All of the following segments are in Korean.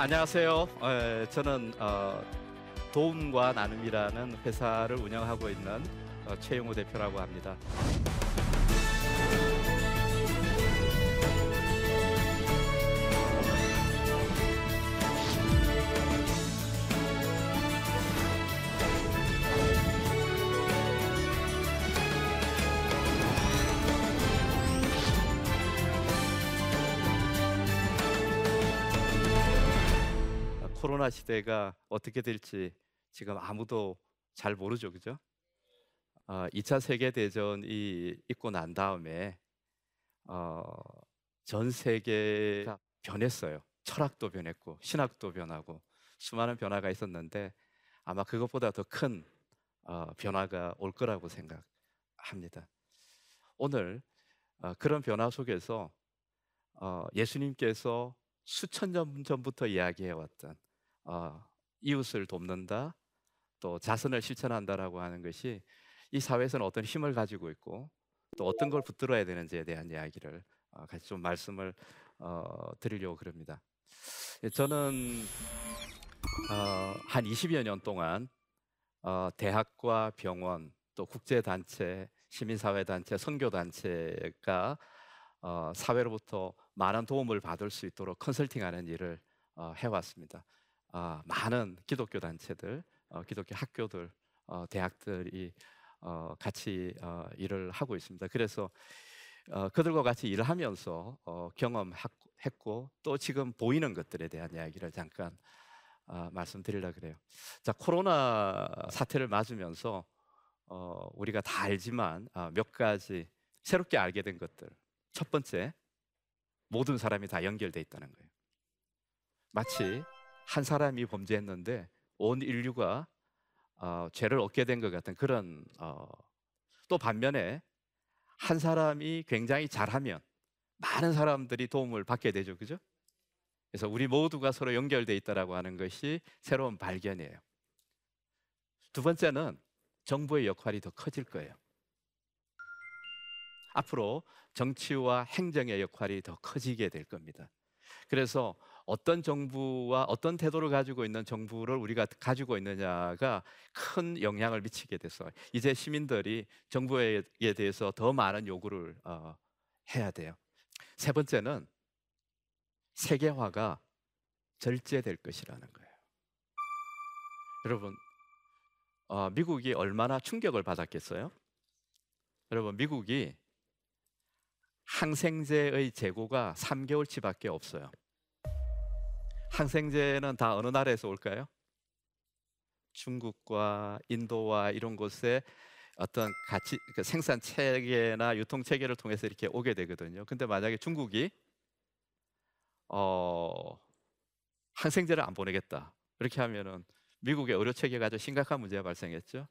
안녕하세요. 에, 저는 어, 도움과 나눔이라는 회사를 운영하고 있는 어, 최용호 대표라고 합니다. 코로나 시대가 어떻게 될지 지금 아무도 잘 모르죠, 그죠? 어, 2차 세계 대전이 있고 난 다음에 어, 전 세계가 변했어요. 철학도 변했고 신학도 변하고 수많은 변화가 있었는데 아마 그것보다 더큰 어, 변화가 올 거라고 생각합니다. 오늘 어, 그런 변화 속에서 어, 예수님께서 수천 년 전부터 이야기해왔던 어, 이웃을 돕는다, 또 자선을 실천한다라고 하는 것이 이 사회에서는 어떤 힘을 가지고 있고 또 어떤 걸 붙들어야 되는지에 대한 이야기를 어, 같이 좀 말씀을 어, 드리려고 그럽니다. 예, 저는 어, 한 20여 년 동안 어, 대학과 병원 또 국제단체, 시민사회단체, 선교단체가 어, 사회로부터 많은 도움을 받을 수 있도록 컨설팅하는 일을 어, 해왔습니다. 어, 많은 기독교 단체들, 어, 기독교 학교들, 어, 대학들이 어, 같이 어, 일을 하고 있습니다. 그래서 어, 그들과 같이 일을 하면서 어, 경험했고 또 지금 보이는 것들에 대한 이야기를 잠깐 어, 말씀드리려 그래요. 자 코로나 사태를 맞으면서 어, 우리가 다 알지만 어, 몇 가지 새롭게 알게 된 것들. 첫 번째, 모든 사람이 다 연결돼 있다는 거예요. 마치 한 사람이 범죄했는데 온 인류가 어, 죄를 얻게 된 것 같은 그런 어, 또 반면에 한 사람이 굉장히 잘하면 많은 사람들이 도움을 받게 되죠, 그죠? 그래서 우리 모두가 서로 연결돼 있다라고 하는 것이 새로운 발견이에요. 두 번째는 정부의 역할이 더 커질 거예요. 앞으로 정치와 행정의 역할이 더 커지게 될 겁니다. 그래서 어떤 정부와 어떤 태도를 가지고 있는 정부를 우리가 가지고 있느냐가 큰 영향을 미치게 돼서 이제 시민들이 정부에 대해서 더 많은 요구를 어, 해야 돼요. 세 번째는 세계화가 절제될 것이라는 거예요. 여러분, 어, 미국이 얼마나 충격을 받았겠어요? 여러분, 미국이 항생제의 재고가 3개월치밖에 없어요. 항생제는 다 어느 나라에서 올까요? 중국과 인도와 이런 곳에 어떤 가치 그 생산 체계나 유통 체계를 통해서 이렇게 오게 되거든요. 근데 만약에 중국이 어 항생제를 안 보내겠다 이렇게 하면은 미국의 의료 체계가 아주 심각한 문제가 발생했죠.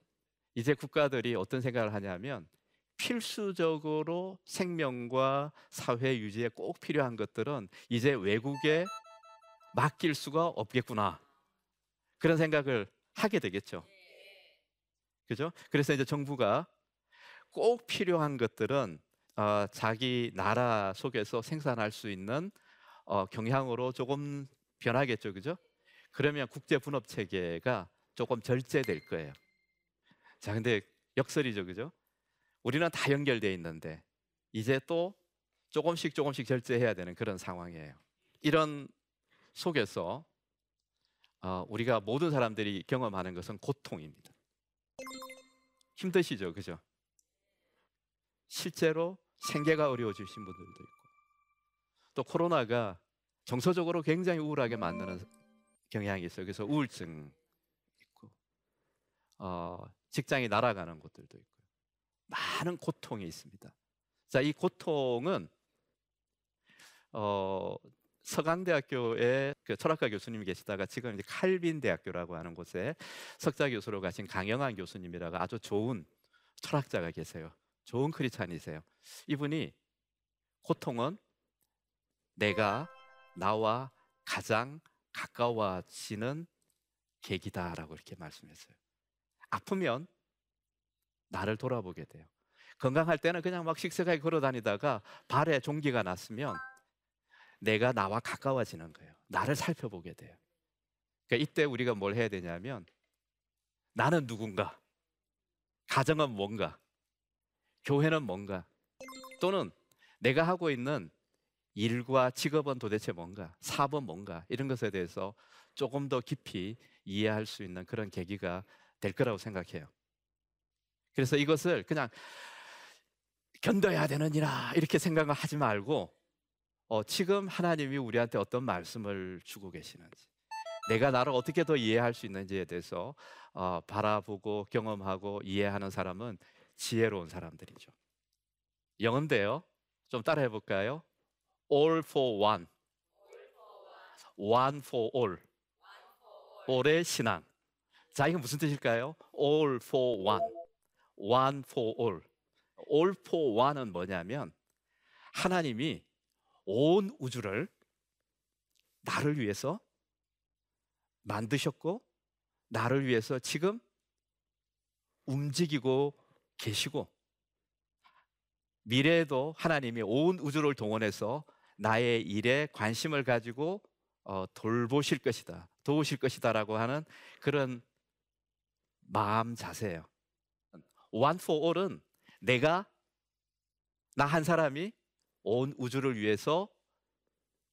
이제 국가들이 어떤 생각을 하냐면 필수적으로 생명과 사회 유지에 꼭 필요한 것들은 이제 외국에 맡길 수가 없겠구나. 그런 생각을 하게 되겠죠. 그죠? 그래서 이제 정부가 꼭 필요한 것들은 어, 자기 나라 속에서 생산할 수 있는 어, 경향으로 조금 변하겠죠. 그죠? 그러면 국제 분업 체계가 조금 절제될 거예요. 자, 근데 역설이죠. 그죠? 우리는 다 연결되어 있는데 이제 또 조금씩 조금씩 절제해야 되는 그런 상황이에요. 이런 속에서 어, 우리가 모든 사람들이 경험하는 것은 고통입니다. 힘드시죠, 그죠? 실제로 생계가 어려워지신 분들도 있고, 또 코로나가 정서적으로 굉장히 우울하게 만드는 경향이 있어요. 그래서 우울증 있고, 어, 직장이 날아가는 곳들도 있고요. 많은 고통이 있습니다. 자, 이 고통은 어, 서강대학교에 그 철학과 교수님이 계시다가 지금 이제 칼빈 대학교라고 하는 곳에 석자 교수로 가신 강영환 교수님이라고 아주 좋은 철학자가 계세요. 좋은 크리스찬이세요. 이분이 고통은 내가 나와 가장 가까워지는 계기다라고 이렇게 말씀했어요. 아프면 나를 돌아보게 돼요. 건강할 때는 그냥 막 씩씩하게 걸어 다니다가 발에 종기가 났으면 내가 나와 가까워지는 거예요. 나를 살펴보게 돼요. 그러니까 이때 우리가 뭘 해야 되냐면 나는 누군가, 가정은 뭔가, 교회는 뭔가, 또는 내가 하고 있는 일과 직업은 도대체 뭔가, 사업은 뭔가 이런 것에 대해서 조금 더 깊이 이해할 수 있는 그런 계기가 될 거라고 생각해요. 그래서 이것을 그냥 견뎌야 되느니라 이렇게 생각을 하지 말고 어, 지금 하나님이 우리한테 어떤 말씀을 주고 계시는지 내가 나를 어떻게 더 이해할 수 있는지에 대해서 어, 바라보고 경험하고 이해하는 사람은 지혜로운 사람들이죠. 영어인데요. 좀 따라해 볼까요? All for one. One for all. all의 신앙. 자, 이게 무슨 뜻일까요? All for one. One for all. All for one은 뭐냐면 하나님이 온 우주를 나를 위해서 만드셨고 나를 위해서 지금 움직이고 계시고 미래에도 하나님이 온 우주를 동원해서 나의 일에 관심을 가지고 어, 돌보실 것이다, 도우실 것이다라고 하는 그런 마음 자세예요. One for all은 내가 나 한 사람이 온 우주를 위해서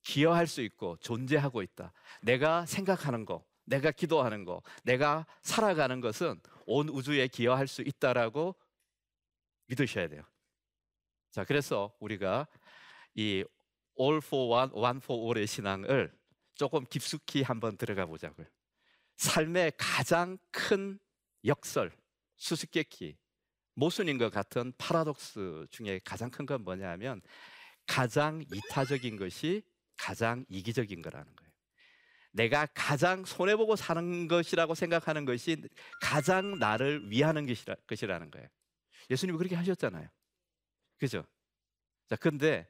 기여할 수 있고 존재하고 있다. 내가 생각하는 거, 내가 기도하는 거, 내가 살아가는 것은 온 우주에 기여할 수 있다라고 믿으셔야 돼요. 자, 그래서 우리가 이 all for one, one for all의 신앙을 조금 깊숙이 한번 들어가 보자고요. 삶의 가장 큰 역설, 수수께끼, 모순인 것 같은 파라독스 중에 가장 큰 건 뭐냐면 가장 이타적인 것이 가장 이기적인 거라는 거예요. 내가 가장 손해보고 사는 것이라고 생각하는 것이 가장 나를 위하는 것이라, 것이라 는 거예요. 예수님이 그렇게 하셨잖아요. 그죠? 자, 근데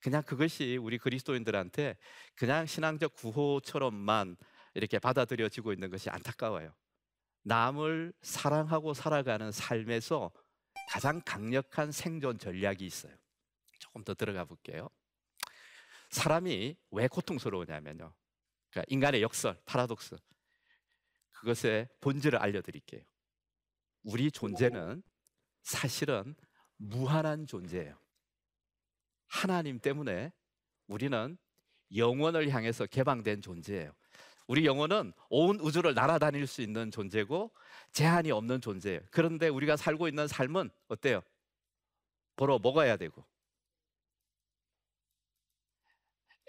그냥 그것이 우리 그리스도인들한테 그냥 신앙적 구호처럼만 이렇게 받아들여지고 있는 것이 안타까워요. 남을 사랑하고 살아가는 삶에서 가장 강력한 생존 전략이 있어요. 조금 더 들어가 볼게요. 사람이 왜 고통스러우냐면요. 그러니까 인간의 역설, 파라독스. 그것의 본질을 알려드릴게요. 우리 존재는 사실은 무한한 존재예요. 하나님 때문에 우리는 영원을 향해서 개방된 존재예요. 우리 영혼은 온 우주를 날아다닐 수 있는 존재고 제한이 없는 존재예요. 그런데 우리가 살고 있는 삶은 어때요? 벌어 먹어야 되고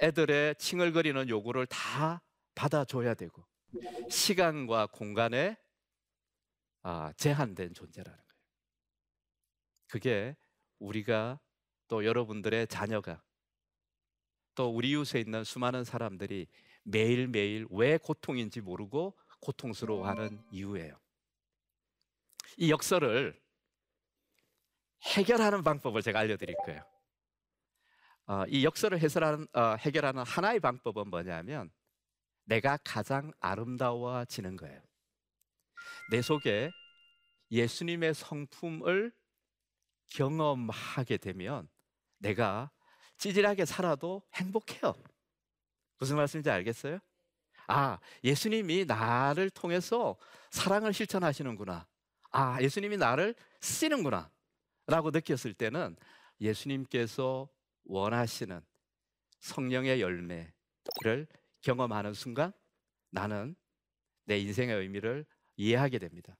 애들의 칭얼거리는 요구를 다 받아줘야 되고 시간과 공간에 아, 제한된 존재라는 거예요. 그게 우리가 또 여러분들의 자녀가 또 우리 이웃에 있는 수많은 사람들이 매일매일 왜 고통인지 모르고 고통스러워하는 이유예요. 이 역설을 해결하는 방법을 제가 알려드릴 거예요. 어, 이 역설을 해설하는, 어, 해결하는 하나의 방법은 뭐냐면 내가 가장 아름다워지는 거예요. 내 속에 예수님의 성품을 경험하게 되면 내가 찌질하게 살아도 행복해요. 무슨 말씀인지 알겠어요? 아, 예수님이 나를 통해서 사랑을 실천하시는구나. 아, 예수님이 나를 쓰시는구나. 라고 느꼈을 때는 예수님께서 원하시는 성령의 열매를 경험하는 순간 나는 내 인생의 의미를 이해하게 됩니다.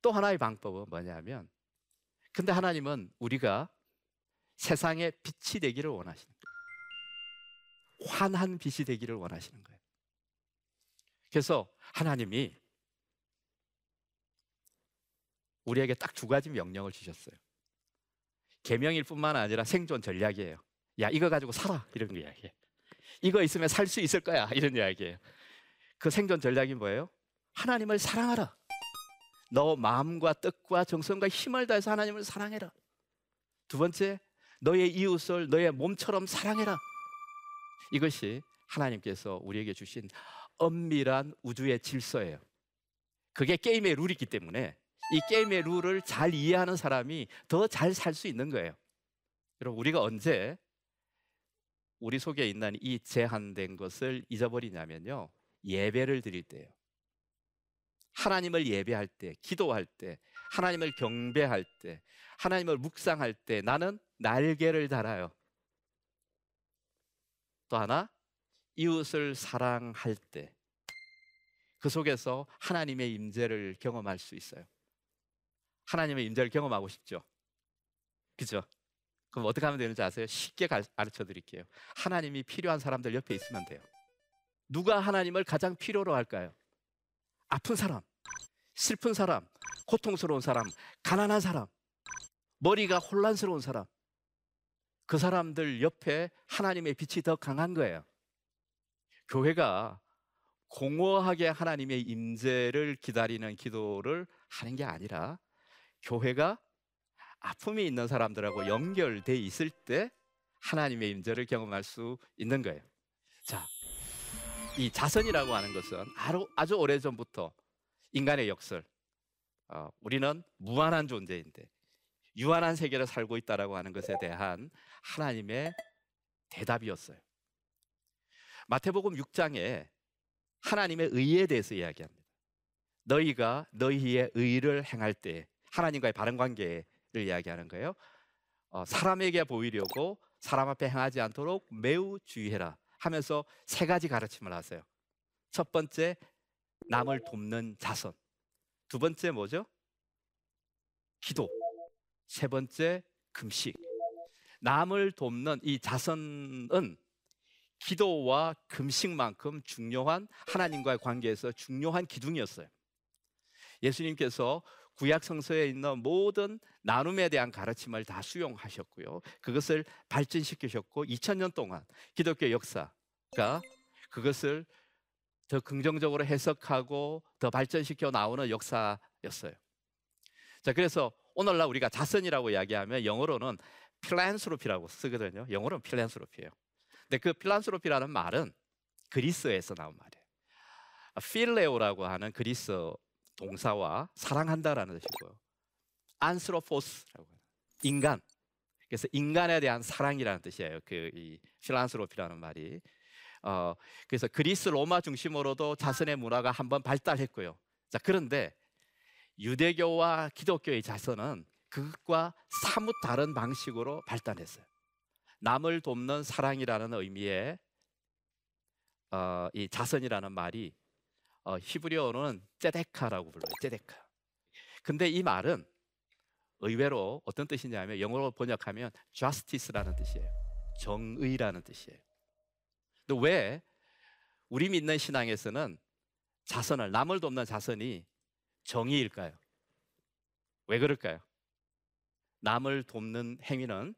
또 하나의 방법은 뭐냐면 근데 하나님은 우리가 세상의 빛이 되기를 원하시는 거예요. 환한 빛이 되기를 원하시는 거예요. 그래서 하나님이 우리에게 딱 두 가지 명령을 주셨어요. 계명일 뿐만 아니라 생존 전략이에요. 야, 이거 가지고 살아. 이런 이야기예요. 이거 있으면 살 수 있을 거야. 이런 이야기예요. 그 생존 전략이 뭐예요? 하나님을 사랑하라. 너 마음과 뜻과 정성과 힘을 다해서 하나님을 사랑해라. 두 번째, 너의 이웃을 너의 몸처럼 사랑해라. 이것이 하나님께서 우리에게 주신 엄밀한 우주의 질서예요. 그게 게임의 룰이기 때문에 이 게임의 룰을 잘 이해하는 사람이 더 잘 살 수 있는 거예요. 여러분, 우리가 언제 우리 속에 있는 이 제한된 것을 잊어버리냐면요. 예배를 드릴 때요. 하나님을 예배할 때, 기도할 때, 하나님을 경배할 때, 하나님을 묵상할 때 나는 날개를 달아요. 또 하나, 이웃을 사랑할 때, 그 속에서 하나님의 임재를 경험할 수 있어요. 하나님의 임재를 경험하고 싶죠. 그죠? 그럼 어떻게 하면 되는지 아세요? 쉽게 가르쳐 드릴게요. 하나님이 필요한 사람들 옆에 있으면 돼요. 누가 하나님을 가장 필요로 할까요? 아픈 사람, 슬픈 사람, 고통스러운 사람, 가난한 사람, 머리가 혼란스러운 사람. 그 사람들 옆에 하나님의 빛이 더 강한 거예요. 교회가 공허하게 하나님의 임재를 기다리는 기도를 하는 게 아니라 교회가 아픔이 있는 사람들하고 연결돼 있을 때 하나님의 임재를 경험할 수 있는 거예요. 자, 이 자선이라고 하는 것은 아주 오래 전부터 인간의 역설. 어, 우리는 무한한 존재인데 유한한 세계를 살고 있다라고 하는 것에 대한 하나님의 대답이었어요. 마태복음 6장에 하나님의 의에 대해서 이야기합니다. 너희가 너희의 의를 행할 때 하나님과의 바른 관계를 이야기하는 거예요. 어, 사람에게 보이려고 사람 앞에 행하지 않도록 매우 주의해라 하면서 세 가지 가르침을 하세요. 첫 번째 남을 돕는 자선. 두 번째 뭐죠? 기도. 세 번째 금식. 남을 돕는 이 자선은 기도와 금식만큼 중요한 하나님과의 관계에서 중요한 기둥이었어요. 예수님께서 구약 성서에 있는 모든 나눔에 대한 가르침을 다 수용하셨고요. 그것을 발전시키셨고 2000년 동안 기독교 역사가 그것을 더 긍정적으로 해석하고 더 발전시켜 나오는 역사였어요. 자, 그래서 오늘날 우리가 자선이라고 이야기하면 영어로는 필란스로피라고 쓰거든요. 영어로는 필란스로피예요. 근데 그 필란스로피라는 말은 그리스에서 나온 말이에요. 필레오라고 하는 그리스 동사와 사랑한다라는 뜻이고요. 안스로포스라고 인간. 그래서 인간에 대한 사랑이라는 뜻이에요. 그 이 필란스로피라는 말이. 어, 그래서 그리스 로마 중심으로도 자선의 문화가 한번 발달했고요. 자, 그런데 유대교와 기독교의 자선은 그것과 사뭇 다른 방식으로 발달했어요. 남을 돕는 사랑이라는 의미의 어, 이 자선이라는 말이 어, 히브리어로는 째데카라고 불러요. 째데카. 근데 이 말은 의외로 어떤 뜻이냐면 영어로 번역하면 justice라는 뜻이에요. 정의라는 뜻이에요. 근데 왜 우리 믿는 신앙에서는 자선을 남을 돕는 자선이 정의일까요? 왜 그럴까요? 남을 돕는 행위는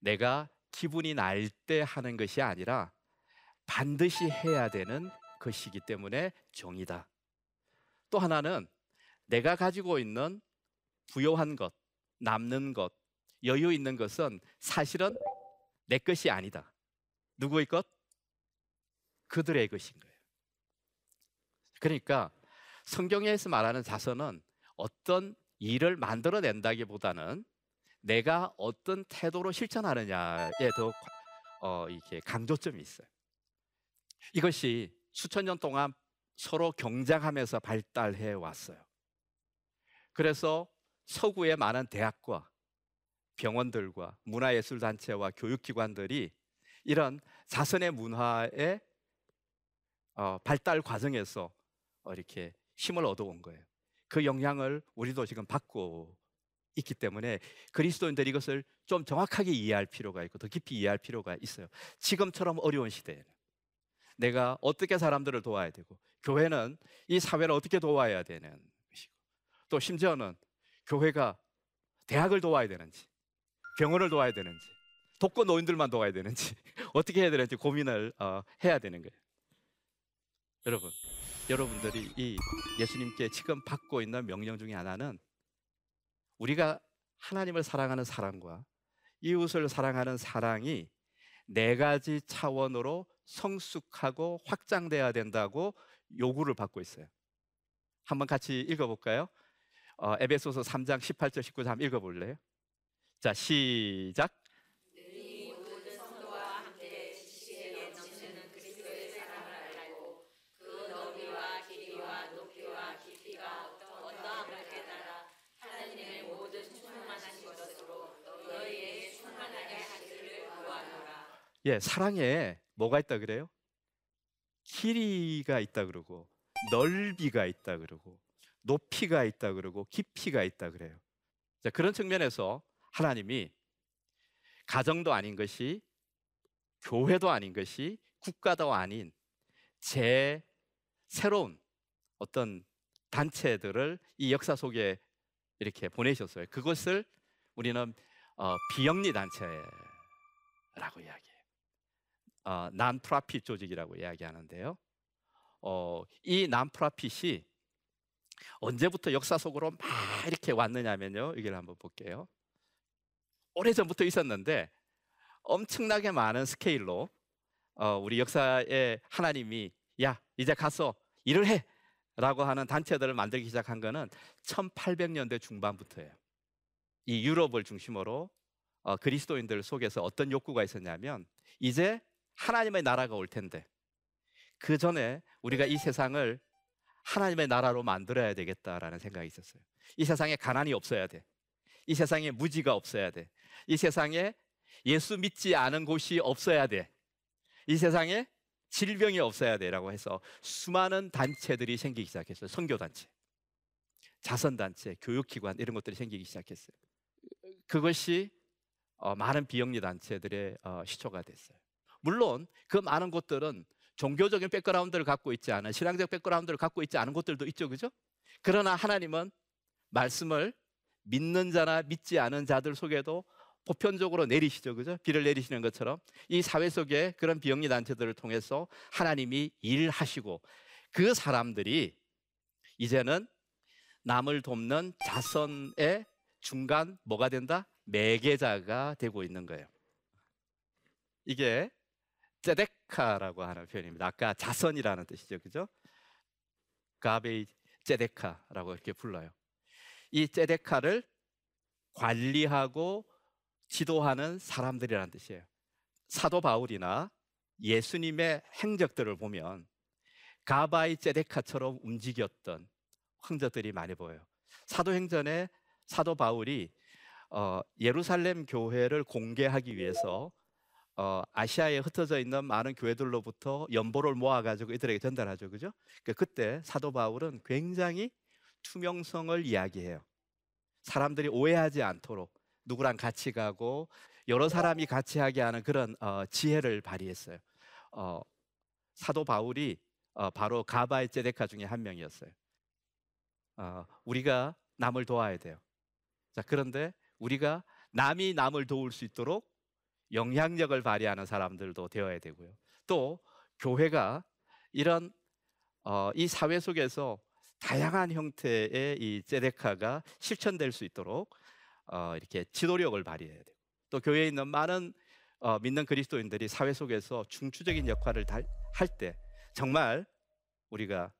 내가 기분이 날 때 하는 것이 아니라 반드시 해야 되는 것이기 때문에 정의다. 또 하나는 내가 가지고 있는 부요한 것, 남는 것, 여유 있는 것은 사실은 내 것이 아니다. 누구의 것? 그들의 것인 거예요. 그러니까 성경에서 말하는 자선은 어떤 일을 만들어낸다기보다는 내가 어떤 태도로 실천하느냐에 더 어, 이렇게 강조점이 있어요. 이것이 수천 년 동안 서로 경쟁하면서 발달해 왔어요. 그래서 서구의 많은 대학과 병원들과 문화예술단체와 교육기관들이 이런 자선의 문화의 어, 발달 과정에서 어, 이렇게 힘을 얻어온 거예요. 그 영향을 우리도 지금 받고 있기 때문에 그리스도인들이 이것을 좀 정확하게 이해할 필요가 있고 더 깊이 이해할 필요가 있어요. 지금처럼 어려운 시대에는 내가 어떻게 사람들을 도와야 되고 교회는 이 사회를 어떻게 도와야 되는 것이고 또 심지어는 교회가 대학을 도와야 되는지 병원을 도와야 되는지 독거 노인들만 도와야 되는지 어떻게 해야 되는지 고민을 어, 해야 되는 거예요. 여러분 여러분들이 이 예수님께 지금 받고 있는 명령 중에 하나는 우리가 하나님을 사랑하는 사랑과 이웃을 사랑하는 사랑이 네 가지 차원으로 성숙하고 확장돼야 된다고 요구를 받고 있어요. 한번 같이 읽어볼까요? 어, 에베소서 3장 18절 19절 한번 읽어볼래요? 자 시작. 예, 사랑에 뭐가 있다 그래요? 길이가 있다 그러고 넓이가 있다 그러고 높이가 있다 그러고 깊이가 있다 그래요. 자, 그런 측면에서 하나님이 가정도 아닌 것이 교회도 아닌 것이 국가도 아닌 제 새로운 어떤 단체들을 이 역사 속에 이렇게 보내셨어요. 그것을 우리는 어, 비영리 단체라고 이야기해요. 어, 난프라핏 조직이라고 이야기하는데요. 어, 이 난프라핏이 언제부터 역사 속으로 막 이렇게 왔느냐면요. 이걸 한번 볼게요. 오래전부터 있었는데 엄청나게 많은 스케일로 어, 우리 역사에 하나님이 야 이제 가서 일을 해 라고 하는 단체들을 만들기 시작한 것은 1800년대 중반부터예요. 이 유럽을 중심으로 어, 그리스도인들 속에서 어떤 욕구가 있었냐면 이제 하나님의 나라가 올 텐데 그 전에 우리가 이 세상을 하나님의 나라로 만들어야 되겠다라는 생각이 있었어요. 이 세상에 가난이 없어야 돼. 이 세상에 무지가 없어야 돼. 이 세상에 예수 믿지 않은 곳이 없어야 돼. 이 세상에 질병이 없어야 돼라고 해서 수많은 단체들이 생기기 시작했어요. 선교 단체, 자선 단체, 교육 기관 이런 것들이 생기기 시작했어요. 그것이 어, 많은 비영리 단체들의 어, 시초가 됐어요. 물론 그 많은 곳들은 종교적인 백그라운드를 갖고 있지 않은 신앙적 백그라운드를 갖고 있지 않은 곳들도 있죠, 그죠? 그러나 하나님은 말씀을 믿는 자나 믿지 않은 자들 속에도 보편적으로 내리시죠. 그죠? 비를 내리시는 것처럼 이 사회 속에 그런 비영리 단체들을 통해서 하나님이 일하시고 그 사람들이 이제는 남을 돕는 자선의 중간 뭐가 된다? 매개자가 되고 있는 거예요. 이게 제데카라고 하는 표현입니다. 아까 자선이라는 뜻이죠. 그죠? 가베이 제데카라고 이렇게 불러요. 이 제데카를 관리하고 지도하는 사람들이라는 뜻이에요. 사도 바울이나 예수님의 행적들을 보면 가바이 제데카처럼 움직였던 황제들이 많이 보여요. 사도행전에 사도 바울이 어, 예루살렘 교회를 공개하기 위해서 어, 아시아에 흩어져 있는 많은 교회들로부터 연보를 모아가지고 이들에게 전달하죠, 그죠? 그 그때 사도 바울은 굉장히 투명성을 이야기해요. 사람들이 오해하지 않도록 누구랑 같이 가고 여러 사람이 같이 하게 하는 그런 어, 지혜를 발휘했어요. 어, 사도 바울이 어, 바로 가바의 제데카 중에 한 명이었어요. 어, 우리가 남을 도와야 돼요. 자, 그런데 우리가 남이 남을 도울 수 있도록 영향력을 발휘하는 사람들도 되어야 되고요. 또 교회가 이런 어, 이 사회 속에서 다양한 형태의 이 제데카가 실천될 수 있도록 어, 이렇게 지도력을 발휘해야 되고 또 교회에 있는 많은 어, 믿는 그리스도인들이 사회 속에서 중추적인 역할을 할 때 정말 우리가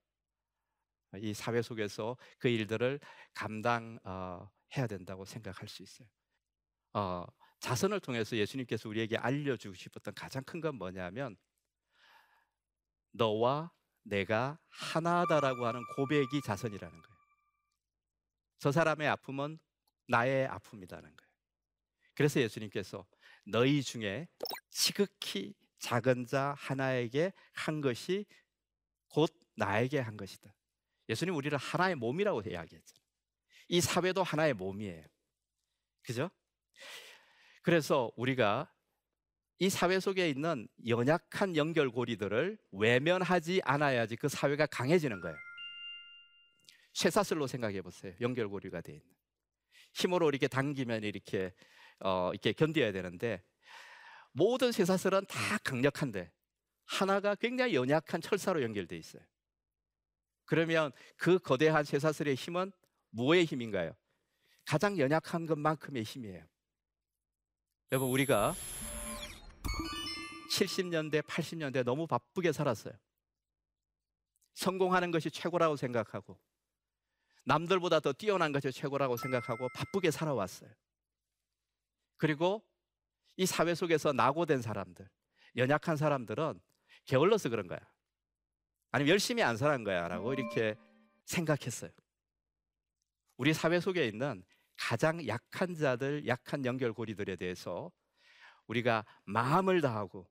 이 사회 속에서 그 일들을 감당해야 어, 된다고 생각할 수 있어요. 어, 자선을 통해서 예수님께서 우리에게 알려주고 싶었던 가장 큰 건 뭐냐면 너와 내가 하나다라고 하는 고백이 자선이라는 거예요. 저 사람의 아픔은 나의 아픔이라는 거예요. 그래서 예수님께서 너희 중에 지극히 작은 자 하나에게 한 것이 곧 나에게 한 것이다. 예수님 우리를 하나의 몸이라고 이야기했잖아요. 이 사회도 하나의 몸이에요. 그죠? 그래서 우리가 이 사회 속에 있는 연약한 연결고리들을 외면하지 않아야지 그 사회가 강해지는 거예요. 쇠사슬로 생각해 보세요. 연결고리가 돼 있는. 힘으로 이렇게 당기면 이렇게 어, 이렇게 견뎌야 되는데 모든 쇠사슬은 다 강력한데 하나가 굉장히 연약한 철사로 연결돼 있어요. 그러면 그 거대한 쇠사슬의 힘은 무엇의 힘인가요? 가장 연약한 것만큼의 힘이에요. 여러분 우리가 70년대, 80년대 너무 바쁘게 살았어요. 성공하는 것이 최고라고 생각하고 남들보다 더 뛰어난 것이 최고라고 생각하고 바쁘게 살아왔어요. 그리고 이 사회 속에서 낙오된 사람들, 연약한 사람들은 게을러서 그런 거야. 아니면 열심히 안 살은 거야. 라고 이렇게 생각했어요. 우리 사회 속에 있는 가장 약한 자들, 약한 연결고리들에 대해서 우리가 마음을 다하고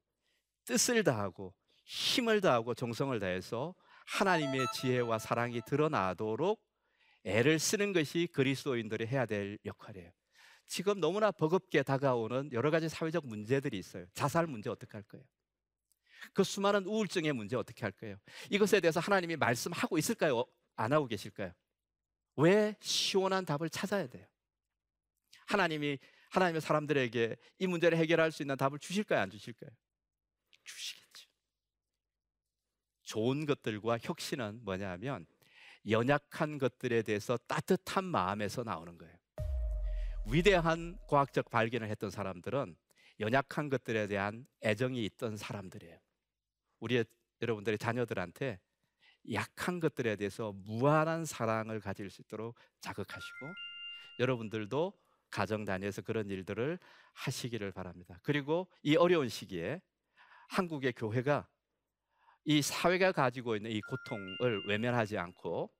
뜻을 다하고 힘을 다하고 정성을 다해서 하나님의 지혜와 사랑이 드러나도록 애를 쓰는 것이 그리스도인들이 해야 될 역할이에요. 지금 너무나 버겁게 다가오는 여러 가지 사회적 문제들이 있어요. 자살 문제 어떻게 할 거예요? 그 수많은 우울증의 문제 어떻게 할 거예요? 이것에 대해서 하나님이 말씀하고 있을까요? 안 하고 계실까요? 왜 시원한 답을 찾아야 돼요? 하나님이 하나님의 사람들에게 이 문제를 해결할 수 있는 답을 주실까요? 안 주실까요? 주시겠죠. 좋은 것들과 혁신은 뭐냐면 연약한 것들에 대해서 따뜻한 마음에서 나오는 거예요. 위대한 과학적 발견을 했던 사람들은 연약한 것들에 대한 애정이 있던 사람들이에요. 우리 여러분들의 자녀들한테 약한 것들에 대해서 무한한 사랑을 가질 수 있도록 자극하시고 여러분들도 가정 단위에서 그런 일들을 하시기를 바랍니다. 그리고 이 어려운 시기에 한국의 교회가 이 사회가 가지고 있는 이 고통을 외면하지 않고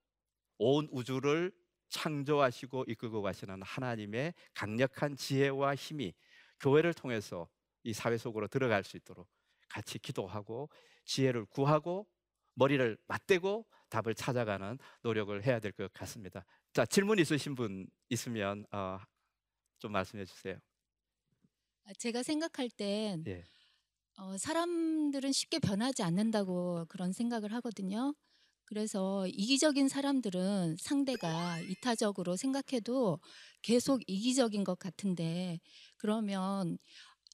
온 우주를 창조하시고 이끌고 가시는 하나님의 강력한 지혜와 힘이 교회를 통해서 이 사회 속으로 들어갈 수 있도록 같이 기도하고 지혜를 구하고 머리를 맞대고 답을 찾아가는 노력을 해야 될 것 같습니다. 자 질문 있으신 분 있으면 어, 좀 말씀해 주세요. 아, 제가 생각할 땐 예. 어, 사람들은 쉽게 변하지 않는다고 그런 생각을 하거든요. 그래서 이기적인 사람들은 상대가 이타적으로 생각해도 계속 이기적인 것 같은데 그러면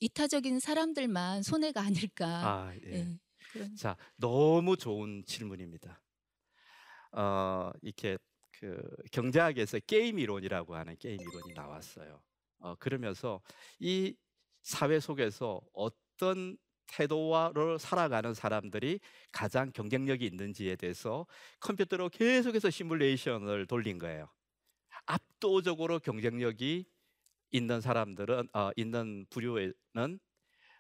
이타적인 사람들만 손해가 아닐까. 아 예. 예, 그런 자 너무 좋은 질문입니다. 어 이렇게 그 경제학에서 게임 이론이라고 하는 게임 이론이 나왔어요. 어 그러면서 이 사회 속에서 어떤 태도로 살아가는 사람들이 가장 경쟁력이 있는지에 대해서 컴퓨터로 계속해서 시뮬레이션을 돌린 거예요. 압도적으로 경쟁력이 있는 사람들은 어, 있는 부류에는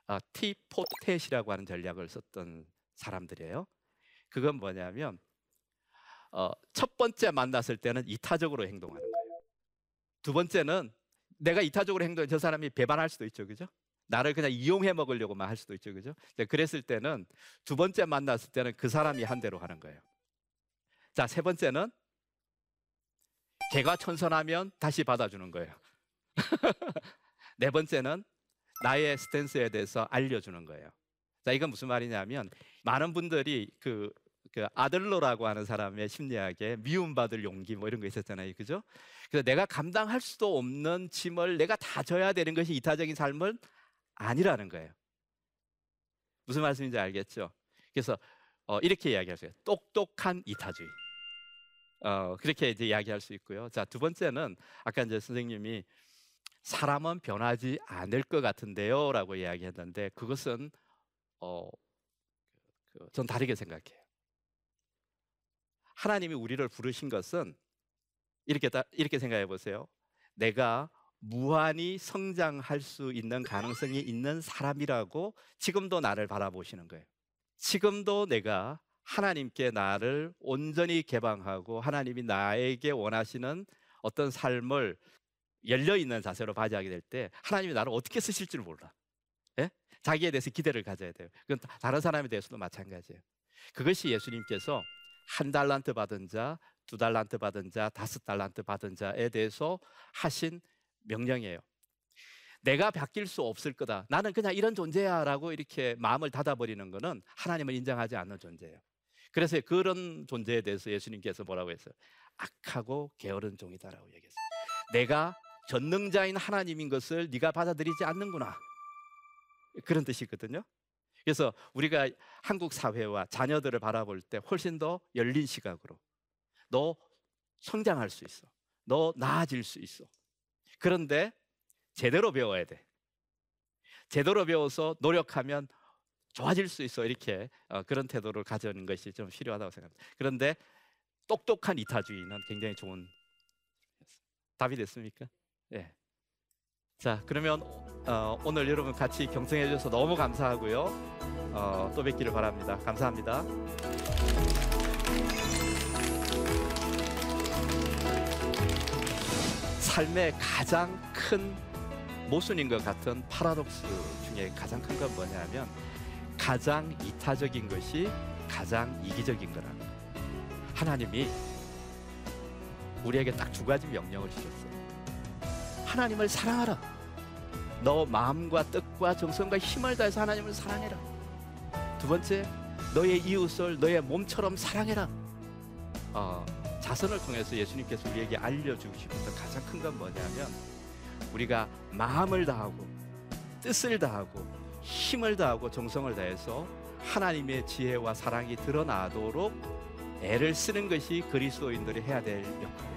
어, T-포텟이라고 하는 전략을 썼던 사람들이에요. 그건 뭐냐면 어, 첫 번째 만났을 때는 이타적으로 행동하는 거예요. 두 번째는 내가 이타적으로 행동해 저 사람이 배반할 수도 있죠, 그죠? 나를 그냥 이용해 먹으려고만 할 수도 있죠, 그죠? 그랬을 때는 두 번째 만났을 때는 그 사람이 한 대로 하는 거예요. 자, 세 번째는 개가 천선하면 다시 받아주는 거예요. 네 번째는 나의 스탠스에 대해서 알려주는 거예요. 자, 이건 무슨 말이냐면 많은 분들이 그, 그 아들러라고 하는 사람의 심리학에 미움받을 용기 뭐 이런 거 있었잖아요, 그죠? 그래서 내가 감당할 수도 없는 짐을 내가 다 져야 되는 것이 이타적인 삶은 아니라는 거예요. 무슨 말씀인지 알겠죠? 그래서 어, 이렇게 이야기할 수 있어요. 똑똑한 이타주의. 어, 그렇게 이제 이야기할 수 있고요. 자, 두 번째는 아까 이제 선생님이 사람은 변하지 않을 것 같은데요 라고 이야기했는데 그것은 어, 그, 전 다르게 생각해요. 하나님이 우리를 부르신 것은 이렇게 다, 이렇게 생각해 보세요. 내가 무한히 성장할 수 있는 가능성이 있는 사람이라고 지금도 나를 바라보시는 거예요. 지금도 내가 하나님께 나를 온전히 개방하고 하나님이 나에게 원하시는 어떤 삶을 열려 있는 자세로 맞이하게 될 때 하나님이 나를 어떻게 쓰실지를 몰라. 예? 자기에 대해서 기대를 가져야 돼요. 그건 다른 사람에 대해서도 마찬가지예요. 그것이 예수님께서 한 달란트 받은 자, 두 달란트 받은 자, 다섯 달란트 받은 자에 대해서 하신 명령이에요. 내가 바뀔 수 없을 거다. 나는 그냥 이런 존재야 라고 이렇게 마음을 닫아버리는 것은 하나님을 인정하지 않는 존재예요. 그래서 그런 존재에 대해서 예수님께서 뭐라고 했어요? 악하고 게으른 종이다라고 얘기했어요. 내가 전능자인 하나님인 것을 네가 받아들이지 않는구나. 그런 뜻이거든요. 그래서 우리가 한국 사회와 자녀들을 바라볼 때 훨씬 더 열린 시각으로 너 성장할 수 있어. 너 나아질 수 있어. 그런데 제대로 배워야 돼. 제대로 배워서 노력하면 좋아질 수 있어. 이렇게 어, 그런 태도를 가져는 것이 좀 필요하다고 생각합니다. 그런데 똑똑한 이타주의는 굉장히 좋은 답이 됐습니까? 예. 자, 그러면 어, 오늘 여러분 같이 경청해 주셔서 너무 감사하고요. 어, 또 뵙기를 바랍니다. 감사합니다. 삶의 가장 큰 모순인 것 같은 파라독스 중에 가장 큰 건 뭐냐면 가장 이타적인 것이 가장 이기적인 거라. 하나님이 우리에게 딱 두 가지 명령을 주셨어요. 하나님을 사랑하라. 너 마음과 뜻과 정성과 힘을 다해서 하나님을 사랑해라. 두 번째, 너의 이웃을 너의 몸처럼 사랑해라. 어, 자선을 통해서 예수님께서 우리에게 알려주시면서 가장 큰 건 뭐냐면 우리가 마음을 다하고 뜻을 다하고 힘을 다하고 정성을 다해서 하나님의 지혜와 사랑이 드러나도록 애를 쓰는 것이 그리스도인들이 해야 될 역할이에요.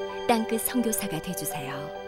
땅끝 선교사가 되주세요.